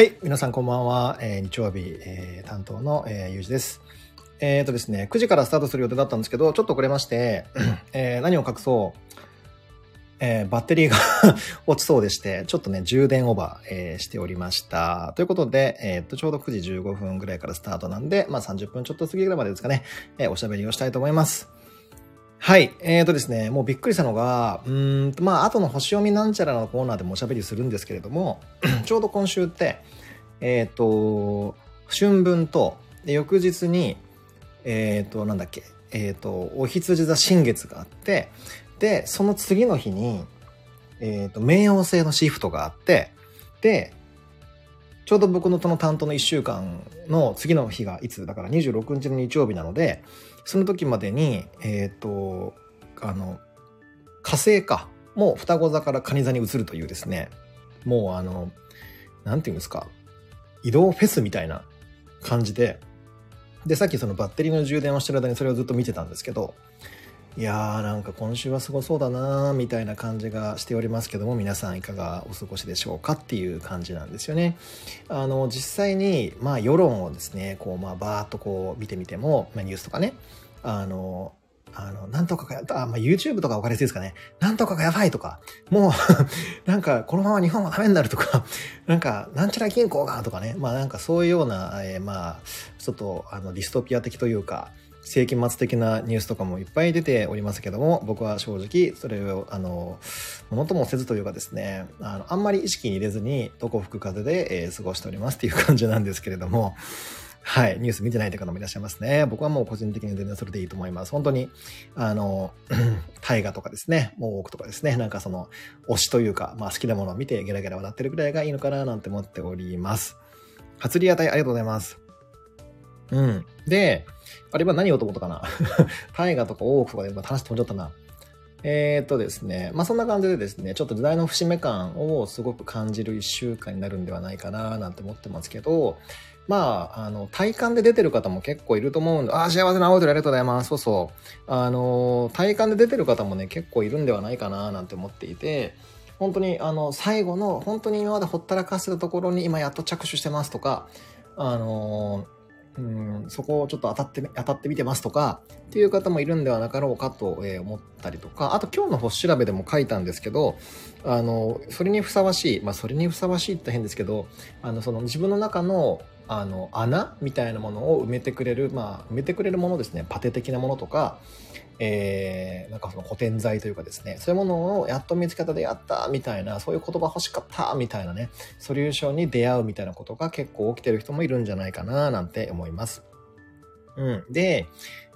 はい、皆さんこんばんは。えー日曜日、えー担当の、えー、ゆうじです。えっ、とですね、9時からスタートする予定だったんですけど、ちょっと遅れまして、えー何を隠そう、えーバッテリーが 落ちそうでして、ちょっとね、充電オーバー、えーしておりました。ということで、えっ、と、ちょうど9時15分ぐらいからスタートなんで、まあ30分ちょっと過ぎぐらいまでですかね、えーおしゃべりをしたいと思います。はい。えーとですね、もうびっくりしたのが、うんと、まあ、後の星読みなんちゃらのコーナーでもおしゃべりするんですけれども、ちょうど今週って、えっ、と、春分と、翌日に、えっ、と、なんだっけ、えっ、と、お羊座新月があって、で、その次の日に、えっ、と、冥王星のシフトがあって、で、ちょうど僕のその担当の1週間の次の日がいつだから26日の日曜日なので、その時までに、えっ、と、あの、火星か、もう双子座から蟹座に移るというですね、もうあの、なんていうんですか、移動フェスみたいな感じで、で、さっきそのバッテリーの充電をしてる間にそれをずっと見てたんですけど、いやーなんか今週はすごそうだなーみたいな感じがしておりますけども皆さんいかがお過ごしでしょうかっていう感じなんですよね。あの実際にまあ世論をですねこうまあバーッとこう見てみても、まあ、ニュースとかねあのあの、なんとかがや、あ、まあ、YouTube とか分かりやすいですかね。なんとかがやばいとか、もう、なんか、このまま日本はダメになるとか、なんか、なんちゃら銀行がとかね。まあ、なんかそういうような、えーまあ、ちょっと、あの、ディストピア的というか、世紀末的なニュースとかもいっぱい出ておりますけども、僕は正直、それを、あの、ものともせずというかですね、あの、あんまり意識に入れずに、どこ吹く風で、えー過ごしておりますっていう感じなんですけれども、はい、ニュース見てないという方もいらっしゃいますね。僕はもう個人的に全然それでいいと思います。本当に、あの、大河とかですね、もう多くとかですね、なんかその、推しというか、まあ好きなものを見てゲラゲラ笑ってるぐらいがいいのかななんて思っております。初リアタイありがとうございます。うん。で、あれ今何をと思ったかな？大河とか大奥とかで話飛んじゃったな。えー、っとですね、まあそんな感じでですね、ちょっと時代の節目感をすごく感じる一週間になるんではないかななんて思ってますけど、まあ、あの、体感で出てる方も結構いると思うんで、ああ、幸せな青鳥ありがとうございます。そうそう。あの、体感で出てる方もね、結構いるんではないかななんて思っていて、本当に、あの、最後の、本当に今までほったらかしてたところに今やっと着手してますとか、あの、うん、そこをちょっと当たってみ、当たってみてますとか、っていう方もいるんではなかろうかとえ思ったりとか、あと今日の星調べでも書いたんですけど、あの、それにふさわしい、まあそれにふさわしいって変ですけど、あの、その自分の中の、あの、穴みたいなものを埋めてくれる、まあ、埋めてくれるものですね、パテ的なものとか、えー、なんかその古典材というかですね、そういうものをやっと見つけたでやったみたいな、そういう言葉欲しかったみたいなね、ソリューションに出会うみたいなことが結構起きてる人もいるんじゃないかななんて思います。うん。で、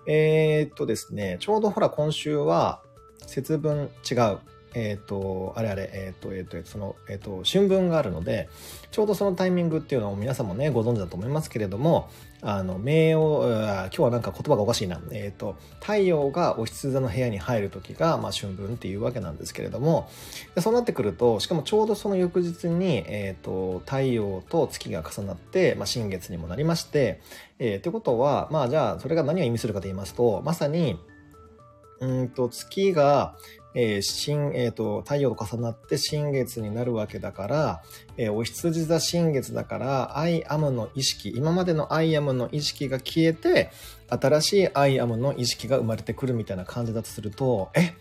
えーっとですね、ちょうどほら今週は節分違う。えーと、あれあれ、えーっと、えっと、えーとその、えっと、春分があるので、ちょうどそのタイミングっていうのを皆さんもね、ご存知だと思いますけれども、あの、冥王、あ今日はなんか言葉がおかしいな。えっと、太陽がお羊座の部屋に入る時が、まあ、春分っていうわけなんですけれども、でそうなってくると、しかもちょうどその翌日に、えっと、太陽と月が重なって、まあ、新月にもなりまして、えー、ということは、まあじゃあ、それが何を意味するかと言いますと、まさに、うんと、月が、えー新、えっ、と、太陽と重なって新月になるわけだから、えーお羊座新月だから、 I am の意識、今までの I am の意識が消えて、新しい I am の意識が生まれてくるみたいな感じだとすると、え、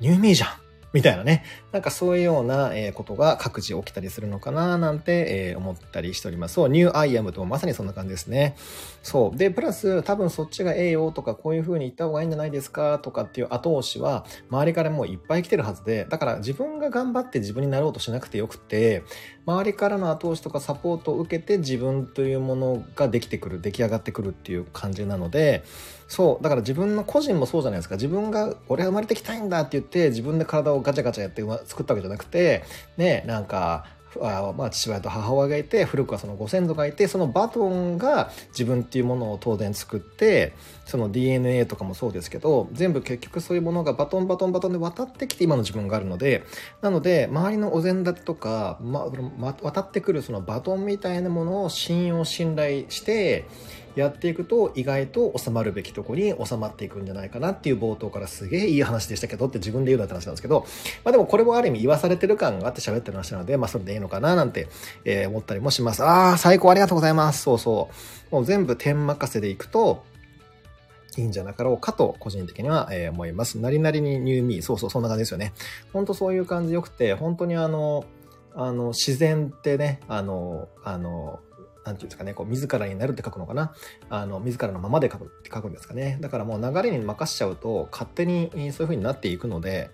New me じゃん。みたいなね。なんかそういうようなことが各自起きたりするのかななんて思ったりしております。そう、 New I am ともまさにそんな感じですね。そう。で、プラス多分そっちがええよとかこういう風に言った方がいいんじゃないですかとかっていう後押しは周りからもういっぱい来てるはずで、だから自分が頑張って自分になろうとしなくてよくて、周りからの後押しとかサポートを受けて自分というものができてくる、出来上がってくるっていう感じなので、そう。だから自分の個人もそうじゃないですか。自分が、俺は生まれてきたいんだって言って、自分で体をガチャガチャやって作ったわけじゃなくて、ね、なんか、あまあ、父親と母親がいて古くはそのご先祖がいてそのバトンが自分っていうものを当然作ってその DNA とかもそうですけど全部結局そういうものがバトンバトンバトンで渡ってきて今の自分があるのでなので周りのお膳立てとか、ま、ま渡ってくるそのバトンみたいなものを信用信頼してやっていくと意外と収まるべきとこに収まっていくんじゃないかなっていう冒頭からすげえいい話でしたけどって自分で言うなって話なんですけど、まあでもこれもある意味言わされてる感があって喋ってる話なので、まあそれでいいのかななんて、え、思ったりもします。ああ、最高ありがとうございます。そうそう。もう全部点任せでいくと、いいんじゃなかろうかと、個人的には、え、思います。なりなりにニューミー。そうそう、そんな感じですよね。ほんとそういう感じよくて、本当にあの、あの、自然ってね、あの、あの、なんていうんですかね、こう、自らになるって書くのかな？あの、自らのままで書くって書くんですかね。だからもう流れに任しちゃうと、勝手にそういう風になっていくので、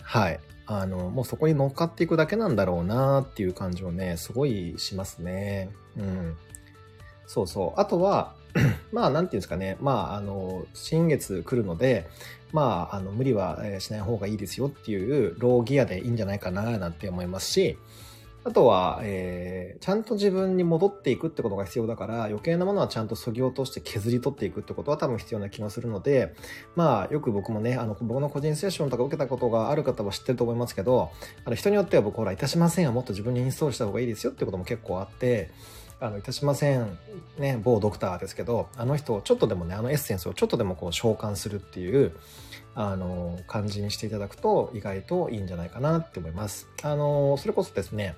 はい。あの、もうそこに乗っかっていくだけなんだろうなっていう感じをね、すごいしますね。うん。そうそう。あとは、まあ、なんていうんですかね。まあ、あの、新月来るので、まあ、あの、無理はしない方がいいですよっていう、ローギアでいいんじゃないかな、なんて思いますし、あとは、えー、ちゃんと自分に戻っていくってことが必要だから、余計なものはちゃんと削ぎ落として削り取っていくってことは多分必要な気がするので、まあ、よく僕もね、あの、僕の個人セッションとか受けたことがある方は知ってると思いますけど、あの、人によっては僕、ほら、いたしませんはもっと自分にインストールした方がいいですよってことも結構あって、あの、いたしません、ね、某ドクターですけど、あの人をちょっとでもね、あのエッセンスをちょっとでもこう召喚するっていう、あの、感じにしていただくと意外といいんじゃないかなって思います。あの、それこそですね、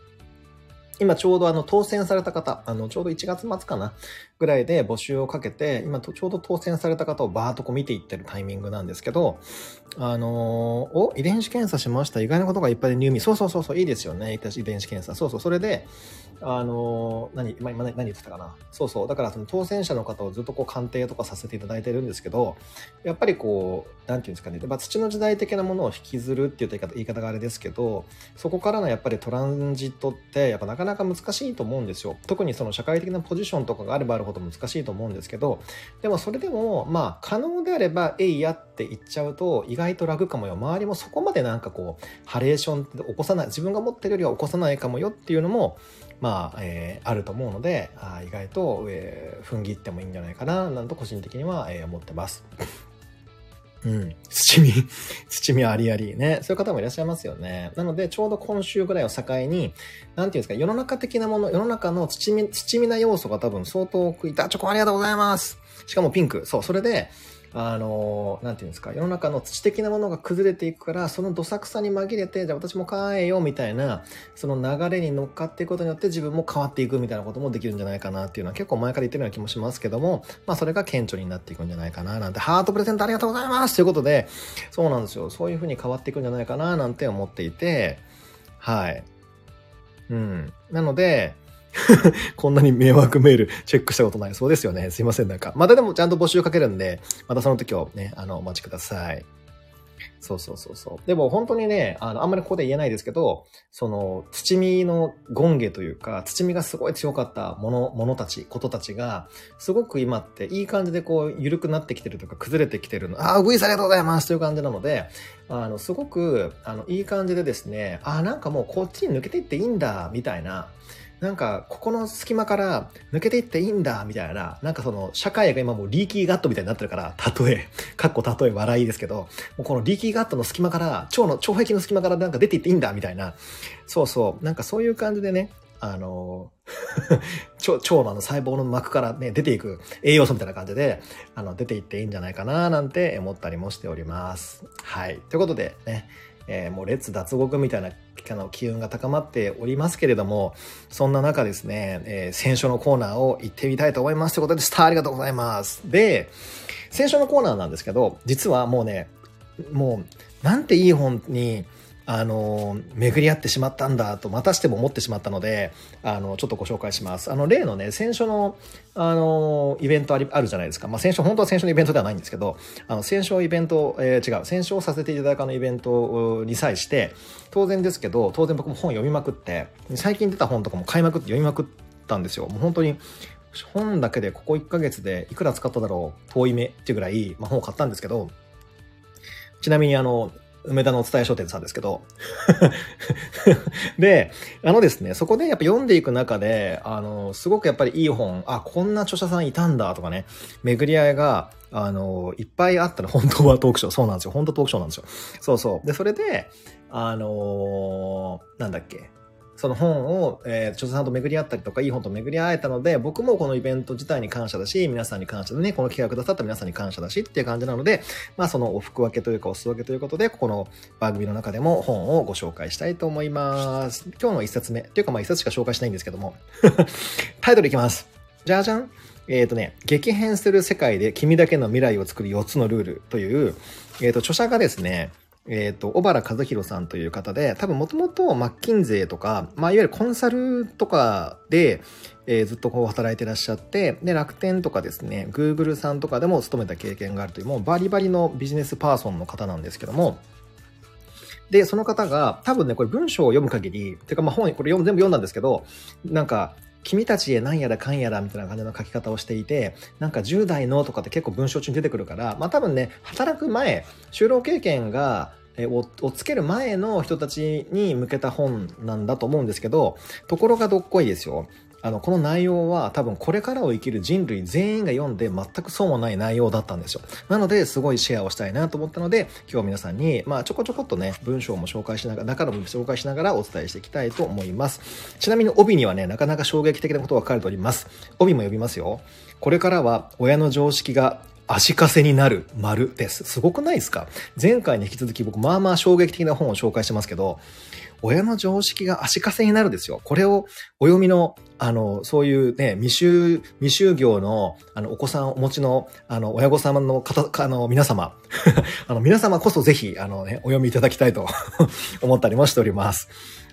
今ちょうどあの当選された方、あのちょうど1月末かなぐらいで募集をかけて、今ちょうど当選された方をバーっとこう見ていってるタイミングなんですけど、あのー、お、遺伝子検査しました。意外なことがいっぱいで入院。そうそうそうそう、いいですよね。遺伝子検査。そうそう、それで、あのー、何、今、今何言ってたかな。そうそう。だからその当選者の方をずっとこう鑑定とかさせていただいてるんですけど、やっぱりこう、なんていうんですかね。まあ、土の時代的なものを引きずるって言い方言い方があれですけど、そこからのやっぱりトランジットって、やっぱなかなかなか難しいと思うんですよ。特にその社会的なポジションとかがあればあるほど難しいと思うんですけど、でもそれでも、まあ、可能であれば、えいやって言っちゃうと、意外と楽かもよ。周りもそこまでなんかこう、ハレーションって起こさない、自分が持ってるよりは起こさないかもよっていうのも、まあ、えー、あると思うので、あ意外と、えー、踏ん切ってもいいんじゃないかな、なんと個人的には、えー、思ってます。うん。土見、土見ありありね。そういう方もいらっしゃいますよね。なので、ちょうど今週ぐらいを境に、なんていうんですか、世の中的なもの、世の中の土見、土見な要素が多分相当多くいた。チョコありがとうございます。しかもピンク。そう、それで、あの、なんていうんですか、世の中の土的なものが崩れていくから、そのどさくさに紛れて、じゃあ私も変えようみたいな、その流れに乗っかっていくことによって自分も変わっていくみたいなこともできるんじゃないかなっていうのは結構前から言ってるような気もしますけども、まあそれが顕著になっていくんじゃないかななんて、ハートプレゼントありがとうございますということで、そうなんですよ。そういう風に変わっていくんじゃないかななんて思っていて、はい。うん。なので、こんなに迷惑メールチェックしたことない。そうですよね。すいません。なんか。またでもちゃんと募集かけるんで、またその時をね、あの、お待ちください。そうそうそうそう。でも本当にね、あの、あんまりここで言えないですけど、その、土見の権下というか、土見がすごい強かったもの、ものたち、ことたちが、すごく今っていい感じでこう、緩くなってきてるとか、崩れてきてるの。ああ、グイスありがとうございますという感じなので、あの、すごく、あの、いい感じでですね、ああ、なんかもうこっちに抜けていっていいんだ、みたいな、なんか、ここの隙間から抜けていっていいんだ、みたいな、なんかその、社会が今もうリーキーガットみたいになってるから、例え、かっこ例え笑いですけど、もうこのリーキーガットの隙間から、腸の、腸壁の隙間からなんか出ていっていいんだ、みたいな、そうそう、なんかそういう感じでね、あの、腸、腸のの細胞の膜からね、出ていく栄養素みたいな感じで、あの、出ていっていいんじゃないかな、なんて思ったりもしております。はい。ということでね、えー、もう列脱獄みたいなあの機運が高まっておりますけれども、そんな中ですね、えー、選書のコーナーを行ってみたいと思いますということでした。ありがとうございます。で、選書のコーナーなんですけど、実はもうね、もう、なんていい本に、あの、巡り合ってしまったんだと、またしても思ってしまったので、あの、ちょっとご紹介します。あの、例のね、先週の、あの、イベントありあるじゃないですか。まあ、先週、本当は先週のイベントではないんですけど、あの、先週イベント、えー、違う、先週させていただくのイベントに際して、当然ですけど、当然僕も本読みまくって、最近出た本とかも買いまくって読みまくったんですよ。もう本当に、本だけでここ1ヶ月でいくら使っただろう、遠い目っていうぐらい、まあ、本を買ったんですけど、ちなみにあの、梅田のお伝え書店さんですけど で、あのですね、そこでやっぱ読んでいく中で、あの、すごくやっぱりいい本、あ、こんな著者さんいたんだとかね、巡り合いが、あの、いっぱいあったら本当はトークショー。そうなんですよ。本当トークショーなんですよ。そうそう。で、それで、あのなんだっけ。その本を、えー、著者さんと巡り合ったりとか、いい本と巡り合えたので、僕もこのイベント自体に感謝だし、皆さんに感謝でね、この企画くださった皆さんに感謝だしっていう感じなので、まあそのお服分けというかお裾分けということで、ここの番組の中でも本をご紹介したいと思います。今日の一冊目、っていうかまあ一冊しか紹介しないんですけども、タイトルいきます。じゃじゃんえっ、ー、とね、激変する世界で君だけの未来を作る4つのルールという、えっ、ー、と、著者がですね、えっ、ー、と、小原和弘さんという方で、多分もともとマッキンゼーとか、まあ、いわゆるコンサルとかで、えー、ずっとこう働いてらっしゃって、で、楽天とかですね、Google さんとかでも勤めた経験があるという、もうバリバリのビジネスパーソンの方なんですけども、で、その方が、多分ね、これ文章を読む限り、てかまあ本、これ全部読んだんですけど、なんか、君たちへ何やらかんやらみたいな感じの書き方をしていて、なんか10代のとかって結構文章中に出てくるから、まあ多分ね、働く前、就労経験がををつける前の人たちに向けた本なんだと思うんですけど、ところがどっこいですよ。あの、この内容は多分これからを生きる人類全員が読んで全くそうもない内容だったんですよ。なので、すごいシェアをしたいなと思ったので、今日皆さんに、まあ、ちょこちょこっとね、文章も紹介しながら、中のも紹介しながらお伝えしていきたいと思います。ちなみに帯にはね、なかなか衝撃的なことが書かれております。帯も呼びますよ。これからは親の常識が足かせになる丸です。すごくないですか？前回に引き続き僕、まあまあ衝撃的な本を紹介してますけど、親の常識が足かせになるですよ。これをお読みの、あの、そういうね、未就、未就業の、あの、お子さんお持ちの、あの、親御様の方、あの、皆様、あの、皆様こそぜひ、あのね、お読みいただきたいと 思ったりもしております。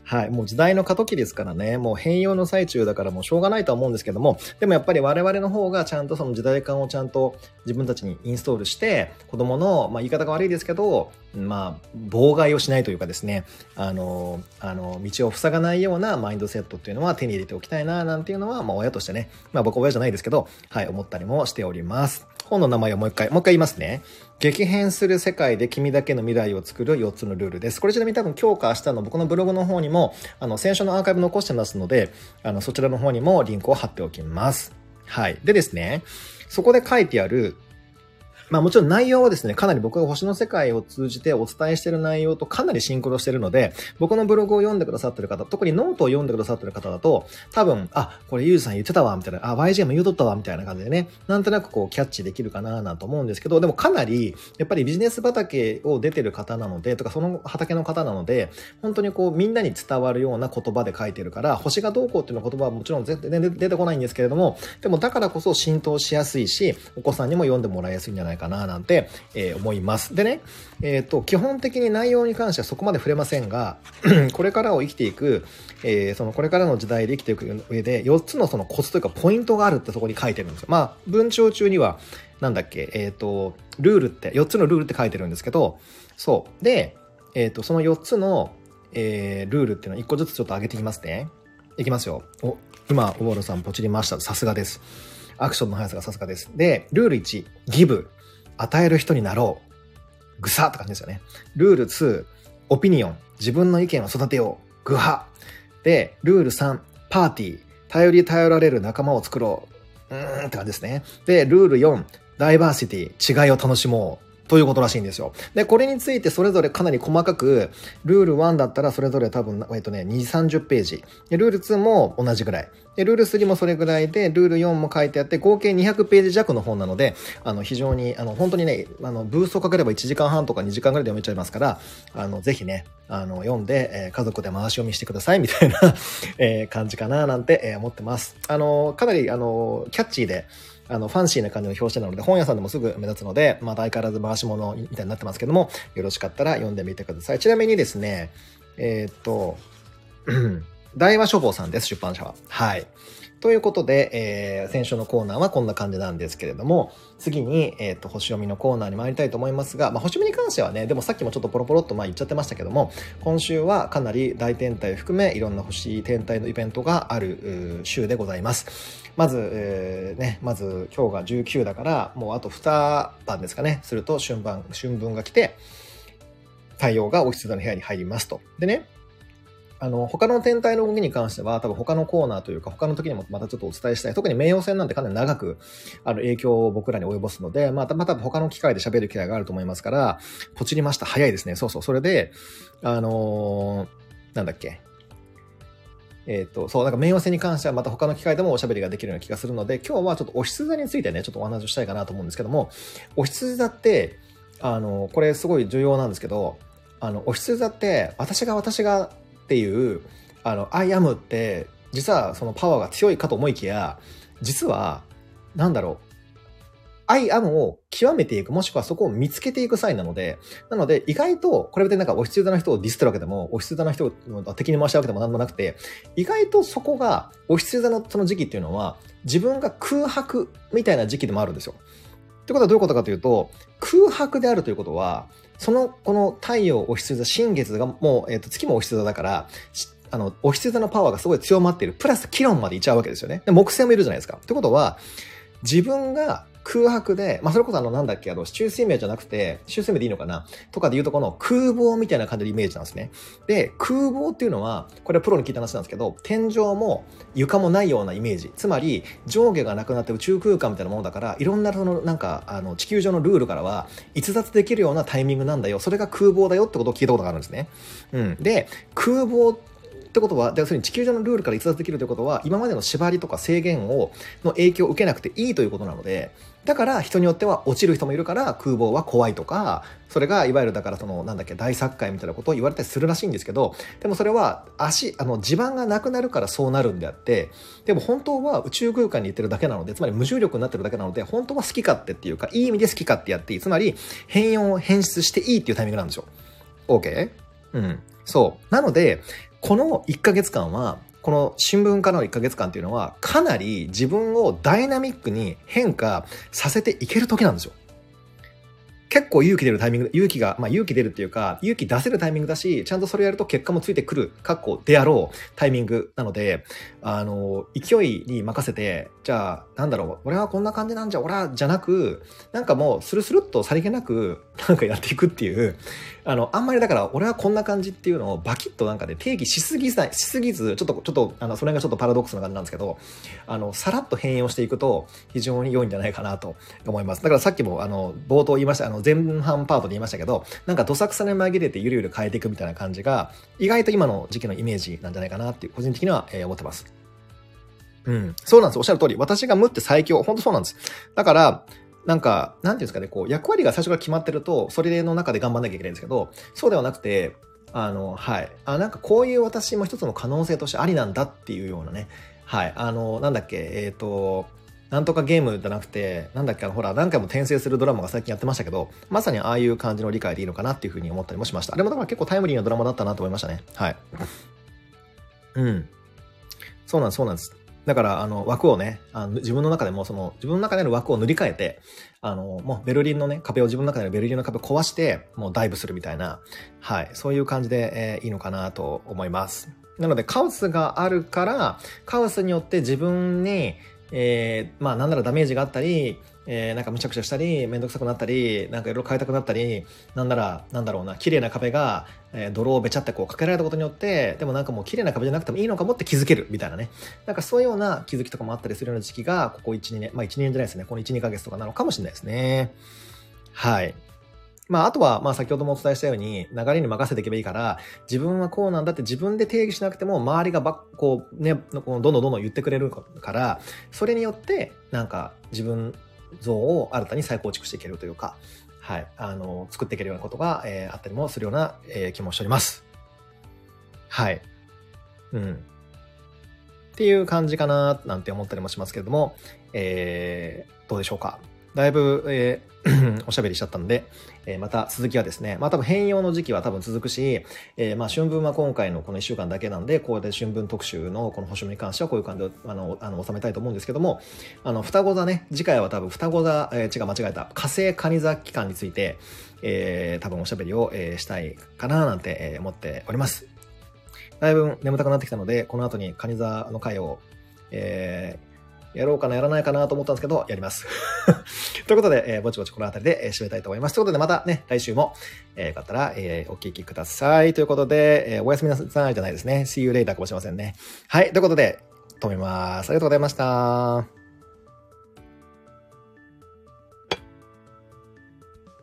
はい。もう時代の過渡期ですからね、もう変容の最中だからもうしょうがないとは思うんですけども、でもやっぱり我々の方がちゃんとその時代感をちゃんと自分たちにインストールして、子供の、まあ言い方が悪いですけど、まあ、妨害をしないというかですね、あの、あの、道を塞がないようなマインドセットっていうのは手に入れておきたいな、なんていうのは、まあ親としてね、まあ僕親じゃないですけど、はい、思ったりもしております。本の名前をもう一回、もう一回言いますね。激変する世界で君だけの未来を作る4つのルールです。これちなみに多分今日か明日の僕のブログの方にも、あの、先週のアーカイブ残してますので、あの、そちらの方にもリンクを貼っておきます。はい。でですね、そこで書いてあるまあもちろん内容はですね、かなり僕が星の世界を通じてお伝えしている内容とかなりシンクロしているので、僕のブログを読んでくださってる方、特にノートを読んでくださってる方だと、多分、あ、これユジーさん言ってたわ、みたいな、あ、YG も言うとったわ、みたいな感じでね、なんとなくこうキャッチできるかな、なんと思うんですけど、でもかなり、やっぱりビジネス畑を出てる方なので、とかその畑の方なので、本当にこうみんなに伝わるような言葉で書いてるから、星がどうこうっていうの言葉はもちろん全然出てこないんですけれども、でもだからこそ浸透しやすいし、お子さんにも読んでもらいやすいんじゃないかな、なんて、えー、思います。でね、えっ、ー、と、基本的に内容に関してはそこまで触れませんが、これからを生きていく、えー、そのこれからの時代で生きていく上で、4つのそのコツというかポイントがあるってそこに書いてるんですよ。まあ、文章中には、なんだっけ、えっ、と、ルールって、4つのルールって書いてるんですけど、そう。で、えっ、と、その4つの、えー、ルールっていうのを1個ずつちょっと上げていきますね。いきますよ。お、今、小原さんポチりました。さすがです。アクションの速さがさすがです。で、ルール1、ギブ。与える人になろう。ぐさって感じですよね。ルール2、オピニオン。自分の意見を育てよう。ぐは。で、ルール3、パーティー。頼り頼られる仲間を作ろう。うーんって感じですね。で、ルール4、ダイバーシティ。違いを楽しもう。ということらしいんですよ。で、これについてそれぞれかなり細かく、ルール1だったらそれぞれ多分、えっとね、2、30ページ。で、ルール2も同じぐらい。で、ルール3もそれぐらいで、ルール4も書いてあって、合計200ページ弱の本なので、あの、非常に、あの、本当にね、あの、ブーストかければ1時間半とか2時間ぐらいで読めちゃいますから、あの、ぜひね、あの、読んで、えー、家族で回し読みしてください、みたいな えー、感じかな、なんて、えー、思ってます。あの、かなり、あの、キャッチーで、あの、ファンシーな感じの表紙なので、本屋さんでもすぐ目立つので、また相変わらず回し物みたいになってますけども、よろしかったら読んでみてください。ちなみにですね、えー、っと、大和書房さんです、出版社は。はい。ということで、えー、先週のコーナーはこんな感じなんですけれども、次に、えっ、ー、と、星読みのコーナーに参りたいと思いますが、まあ、星読みに関してはね、でもさっきもちょっとポロポロっとまあ言っちゃってましたけども、今週はかなり大天体含め、いろんな星天体のイベントがある週でございます。まず、えー、ね、まず今日が19だから、もうあと2晩ですかね、すると春晩、春分が来て、太陽がお羊座の部屋に入りますと。でね、あの、他の天体の動きに関しては、多分他のコーナーというか、他の時にもまたちょっとお伝えしたい。特に冥王星なんてかなり長く、あの、影響を僕らに及ぼすので、また、また他の機会で喋る機会があると思いますから、ポチりました。早いですね。そうそう。それで、あのー、なんだっけ。えっ、と、そう、なんか冥王星に関してはまた他の機会でもおしゃべりができるような気がするので、今日はちょっとお羊座についてね、ちょっとお話をしたいかなと思うんですけども、牡羊座って、あの、これすごい重要なんですけど、あの、お羊座って、私が私がっていう、あの、 I am って、実はそのパワーが強いかと思いきや、実は、なんだろう、 I am を極めていく、もしくはそこを見つけていく星座なので、なので、意外と、これでなんか、牡羊座の人をディスってるわけでも、牡羊座の人を敵に回したわけでもなんもなくて、意外とそこが、牡羊座のその時期っていうのは、自分が空白みたいな時期でもあるんですよ。ってことはどういうことかというと、空白であるということは、その、この太陽お羊座、新月がもう、えっ、ー、と、月もお羊座だから、あの、お羊座のパワーがすごい強まっている。プラス、気論までいっちゃうわけですよね。で、木星もいるじゃないですか。ってことは、自分が空白で、まあ、それこそあの、なんだっけ、あの、中水明じゃなくて、中水明でいいのかなとかで言うとこの空房みたいな感じのイメージなんですね。で、空房っていうのは、これはプロに聞いた話なんですけど、天井も床もないようなイメージ。つまり、上下がなくなって宇宙空間みたいなものだから、いろんなその、なんか、あの、地球上のルールからは、逸脱できるようなタイミングなんだよ。それが空房だよってことを聞いたことがあるんですね。うん。で、空房ってってことは、要するに地球上のルールから逸脱できるということは、今までの縛りとか制限を、の影響を受けなくていいということなので、だから人によっては落ちる人もいるから空母は怖いとか、それがいわゆるだからそのなんだっけ大殺界みたいなことを言われたりするらしいんですけど、でもそれは足、あの地盤がなくなるからそうなるんであって、でも本当は宇宙空間に行ってるだけなので、つまり無重力になってるだけなので、本当は好き勝手っていうか、いい意味で好き勝手やっていい。つまり変容を変質していいっていうタイミングなんですよ。OK? うん。そう。なので、この1ヶ月間は、この新聞からの1ヶ月間っていうのは、かなり自分をダイナミックに変化させていける時なんですよ。結構勇気出るタイミング、勇気が、まあ勇気出るっていうか、勇気出せるタイミングだし、ちゃんとそれやると結果もついてくる、格好であろうタイミングなので、あの、勢いに任せて、じゃあ、なんだろう、俺はこんな感じなんじゃ、俺は、じゃなく、なんかもう、スルスルっとさりげなく、なんかやっていくっていう、あの、あんまりだから、俺はこんな感じっていうのをバキッとなんかで定義しすぎず、しすぎず、ちょっと、ちょっと、あの、それがちょっとパラドックスな感じなんですけど、あの、さらっと変容していくと、非常に良いんじゃないかなと思います。だからさっきも、あの、冒頭言いました、あの、前半パートで言いましたけど、なんかどさくさに紛れてゆるゆる変えていくみたいな感じが、意外と今の時期のイメージなんじゃないかなっていう、個人的には、え、思ってます。うん。そうなんです。おっしゃる通り。私が無って最強。本当そうなんです。だから、なんか、なんていうんですかね、こう、役割が最初から決まってると、それの中で頑張んなきゃいけないんですけど、そうではなくて、あの、はい。あ、なんかこういう私も一つの可能性としてありなんだっていうようなね。はい。あの、なんだっけ、えっ、ー、と、なんとかゲームじゃなくて、なんだっけ、ほら、何回も転生するドラマが最近やってましたけど、まさにああいう感じの理解でいいのかなっていうふうに思ったりもしました。あれもだから結構タイムリーなドラマだったなと思いましたね。はい。うん。そうなんです、そうなんです。だから、あの、枠をね、あの自分の中でも、その、自分の中での枠を塗り替えて、あの、もうベルリンのね、壁を自分の中でのベルリンの壁を壊して、もうダイブするみたいな、はい、そういう感じで、えー、いいのかなと思います。なので、カオスがあるから、カオスによって自分に、えー、まあ、なんならダメージがあったり、えー、なんかむちゃくちゃしたり、めんどくさくなったり、なんかいろいろ変えたくなったり、なんなら、なんだろうな、綺麗な壁が、えー、泥をべちゃってこうかけられたことによって、でもなんかもう綺麗な壁じゃなくてもいいのかもって気づけるみたいなね。なんかそういうような気づきとかもあったりするような時期が、ここ1、2年、まあ1年じゃないですね。この1、2ヶ月とかなのかもしれないですね。はい。まあ、あとは、まあ、先ほどもお伝えしたように、流れに任せていけばいいから、自分はこうなんだって自分で定義しなくても、周りがばっこう、ね、どんどんどんどん言ってくれるから、それによって、なんか、自分像を新たに再構築していけるというか、はい、あの、作っていけるようなことが、えー、あったりもするような、えー、気もしております。はい。うん。っていう感じかな、なんて思ったりもしますけれども、えー、どうでしょうか。だいぶ、えー、おしゃべりしちゃったんで、えー、また続きはですね、まあ多分変容の時期は多分続くし、えー、まあ春分は今回のこの1週間だけなんで、こうやって春分特集のこの星に関してはこういう感じであのあの収めたいと思うんですけども、あの双子座ね、次回は多分双子座、えー、違う間違えた、火星蟹座期間について、えー、多分おしゃべりを、えー、したいかななんて、え、思っております。だいぶ眠たくなってきたので、この後に蟹座の回を、えー、やろうかな、やらないかなと思ったんですけど、やります。ということで、えー、ぼちぼちこの辺りで、えー、締めたいと思います。ということで、またね、来週も、えー、よかったら、えー、お聞きください。ということで、えー、おやすみなさいじゃないですね。See you later かもしれませんね。はい。ということで、止めます。ありがとうございました。